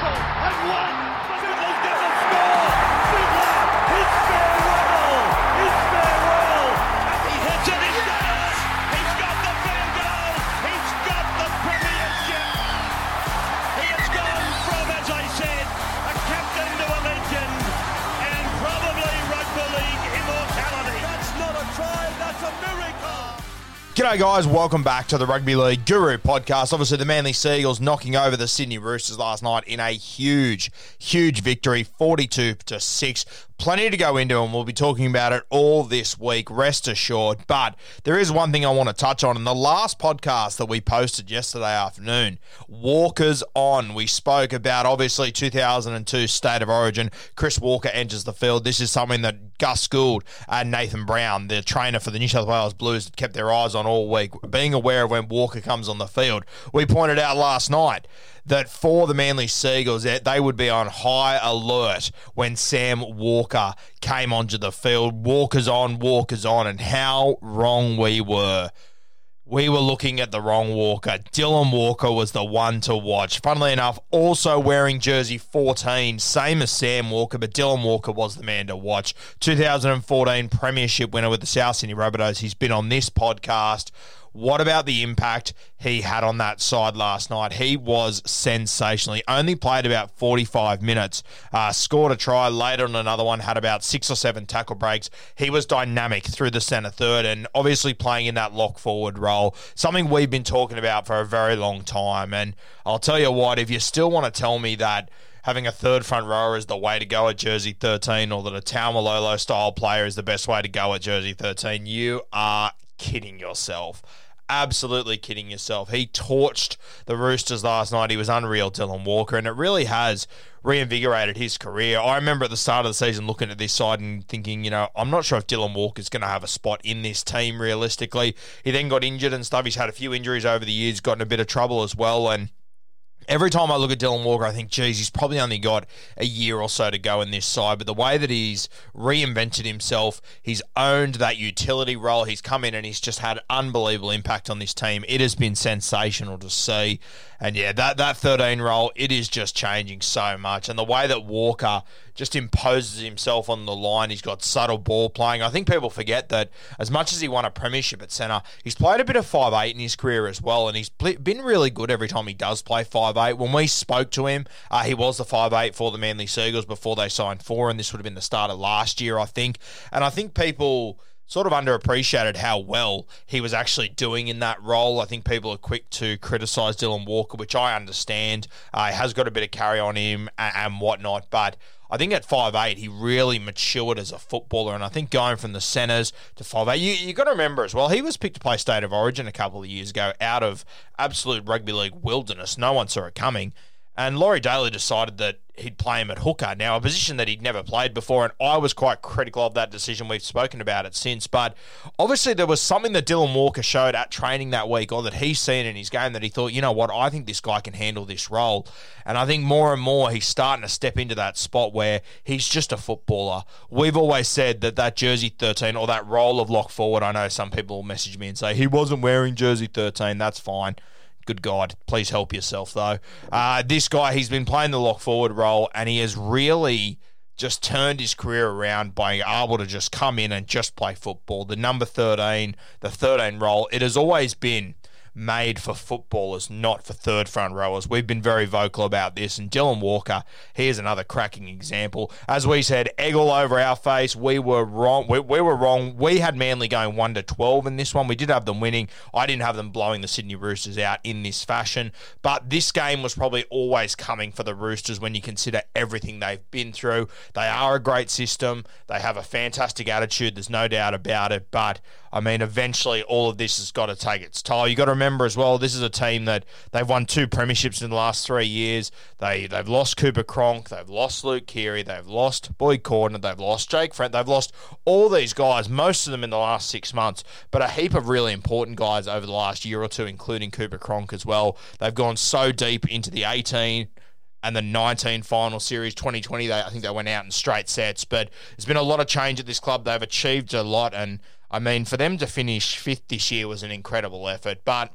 Newcastle have won. G'day, guys. Welcome back to the Rugby League Guru podcast. Obviously, the Manly Sea Eagles knocking over the Sydney Roosters last night in a huge, huge victory, 42 to 6. Plenty to go into, and we'll be talking about it all this week, rest assured. But there is one thing I want to touch on. In the last podcast that we posted yesterday afternoon, Walker's on. We spoke about obviously 2002 State of Origin. Chris Walker enters the field. This is something that Gus Gould and Nathan Brown, the trainer for the New South Wales Blues, kept their eyes on all week, being aware of when Walker comes on the field. We pointed out last night that for the Manly Sea Eagles, that they would be on high alert when Sam Walker came onto the field. Walker's on, Walker's on, and how wrong we were. We were looking at the wrong Walker. Dylan Walker was the one to watch. Funnily enough, also wearing jersey 14, same as Sam Walker, but Dylan Walker was the man to watch. 2014 Premiership winner with the South Sydney Rabbitohs. He's been on this podcast. What about the impact he had on that side last night? He was sensational. He only played about 45 minutes, uh, scored a try later on another one, had about six or seven tackle breaks. He was dynamic through the centre third and obviously playing in that lock forward role, something we've been talking about for a very long time. And I'll tell you what, if you still want to tell me that having a third front rower is the way to go at jersey 13 or that a Taumalolo style player is the best way to go at jersey 13, you are kidding yourself. Absolutely kidding yourself. He torched the Roosters last night. He was unreal, Dylan Walker, and it really has reinvigorated his career. I remember at the start of the season looking at this side and thinking, you know, I'm not sure if Dylan Walker's going to have a spot in this team realistically. He then got injured and stuff. He's had a few injuries over the years, got in a bit of trouble as well, and Every time I look at Dylan Walker, I think, geez, he's probably only got a year or so to go in this side. But the way that he's reinvented himself, he's owned that utility role. He's come in and he's just had unbelievable impact on this team. It has been sensational to see. And yeah, that, that 13 role, it is just changing so much. And the way that Walker just imposes himself on the line, he's got subtle ball playing. I think people forget that as much as he won a premiership at centre, he's played a bit of five eight in his career as well. And he's been really good every time he does play five eight. When we spoke to him, uh, he was the five eight for the Manly Sea Eagles before they signed four. And this would have been the start of last year, I think. And I think people sort of underappreciated how well he was actually doing in that role. I think people are quick to criticise Dylan Walker, which I understand. Uh, has got a bit of carry on him and, and whatnot, but I think at five eight he really matured as a footballer, and I think going from the centres to five eight, you you got to remember as well, he was picked to play State of Origin a couple of years ago out of absolute rugby league wilderness. No one saw it coming. And Laurie Daley decided that he'd play him at hooker. Now, a position that he'd never played before, and I was quite critical of that decision. We've spoken about it since. But obviously, there was something that Dylan Walker showed at training that week, or that he's seen in his game, that he thought, you know what, I think this guy can handle this role. And I think more and more he's starting to step into that spot where he's just a footballer. We've always said that that jersey 13 or that role of lock forward, I know some people will message me and say, he wasn't wearing jersey 13. That's fine. Good God, please help yourself though. Uh, this guy, he's been playing the lock forward role, and he has really just turned his career around by able to just come in and just play football. The number 13, the 13 role, it has always been made for footballers, not for third front rowers. We've been very vocal about this, and Dylan Walker, here's another cracking example. As we said, egg all over our face. We were wrong. We, we were wrong. We had Manly going one to twelve in this one. We did have them winning. I didn't have them blowing the Sydney Roosters out in this fashion. But this game was probably always coming for the Roosters when you consider everything they've been through. They are a great system. They have a fantastic attitude. There's no doubt about it. But I mean, eventually all of this has got to take its toll. You got to remember as well, this is a team that they've won two premierships in the last three years. They they've lost Cooper Cronk, they've lost Luke Keary, they've lost Boyd Cordner, they've lost Jake Friend, they've lost all these guys, most of them in the last six months, but a heap of really important guys over the last year or two, including Cooper Cronk as well. They've gone so deep into the 18 and the 19 final series 2020 they, i think they went out in straight sets but there's been a lot of change at this club they've achieved a lot and I mean, for them to finish fifth this year was an incredible effort, but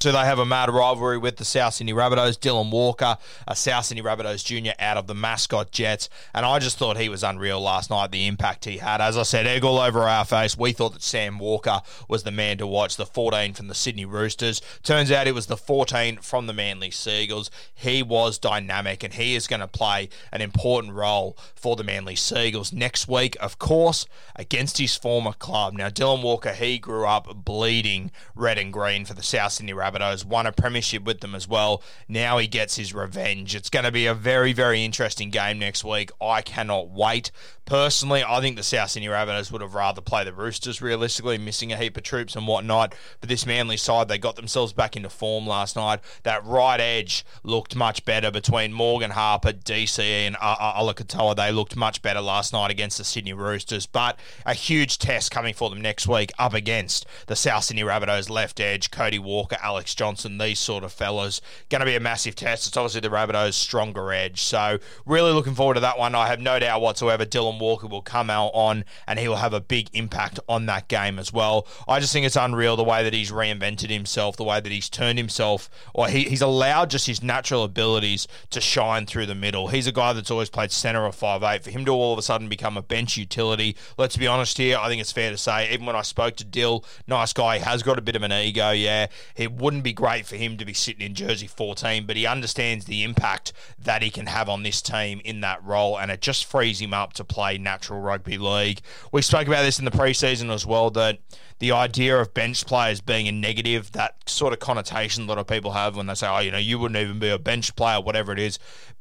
so they have a mad rivalry with the South Sydney Rabbitohs. Dylan Walker, a South Sydney Rabbitohs junior out of the Mascot Jets. And I just thought he was unreal last night, the impact he had. As I said, egg all over our face. We thought that Sam Walker was the man to watch, the 14 from the Sydney Roosters. Turns out it was the 14 from the Manly Sea Eagles. He was dynamic and he is going to play an important role for the Manly Sea Eagles next week, of course, against his former club. Now, Dylan Walker, he grew up bleeding red and green for the South Sydney Rabbitohs. Rabbitohs, won a premiership with them as well. Now he gets his revenge. It's going to be a very, very interesting game next week. I cannot wait. Personally, I think the South Sydney Rabbitohs would have rather play the Roosters, realistically, missing a heap of troops and whatnot. But this Manly side, they got themselves back into form last night. That right edge looked much better between Morgan Harper, DCE, and uh, uh, Olakau'atu. They looked much better last night against the Sydney Roosters. But a huge test coming for them next week up against the South Sydney Rabbitohs left edge, Cody Walker, Alex Johnston, these sort of fellas. Going to be a massive test. It's obviously the Rabbitohs' stronger edge. So, really looking forward to that one. I have no doubt whatsoever Dylan Walker will come out on and he will have a big impact on that game as well. I just think it's unreal the way that he's reinvented himself, the way that he's turned himself, or he, he's allowed just his natural abilities to shine through the middle. He's a guy that's always played centre or five eight. For him to all of a sudden become a bench utility, let's be honest here, I think it's fair to say, even when I spoke to Dill, nice guy, he has got a bit of an ego, yeah. It wouldn't be great for him to be sitting in jersey 14, but he understands the impact that he can have on this team in that role, and it just frees him up to play natural rugby league. We spoke about this in the preseason as well that the idea of bench players being a negative, that sort of connotation a lot of people have when they say, oh, you know, you wouldn't even be a bench player, whatever it is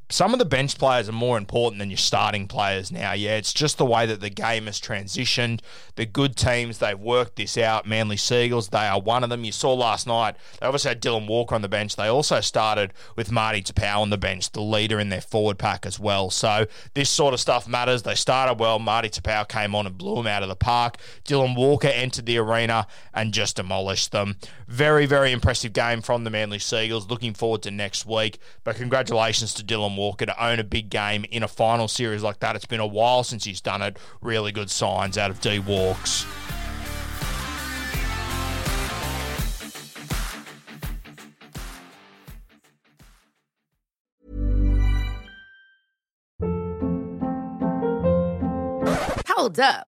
some of the bench players are more important than your starting players now. Yeah, it's just the way that the game has transitioned. The good teams, they've worked this out. Manly Sea Eagles, they are one of them. You saw last night, they obviously had Dylan Walker on the bench. They also started with Marty Taupau on the bench, the leader in their forward pack as well. So this sort of stuff matters. They started well. Marty Taupau came on and blew them out of the park. Dylan Walker entered the arena and just demolished them. Very, very impressive game from the Manly Sea Eagles. Looking forward to next week. But congratulations to Dylan Walker to own a big game in a final series like that. It's been a while since he's done it. Really good signs out of D Walks. Hold up.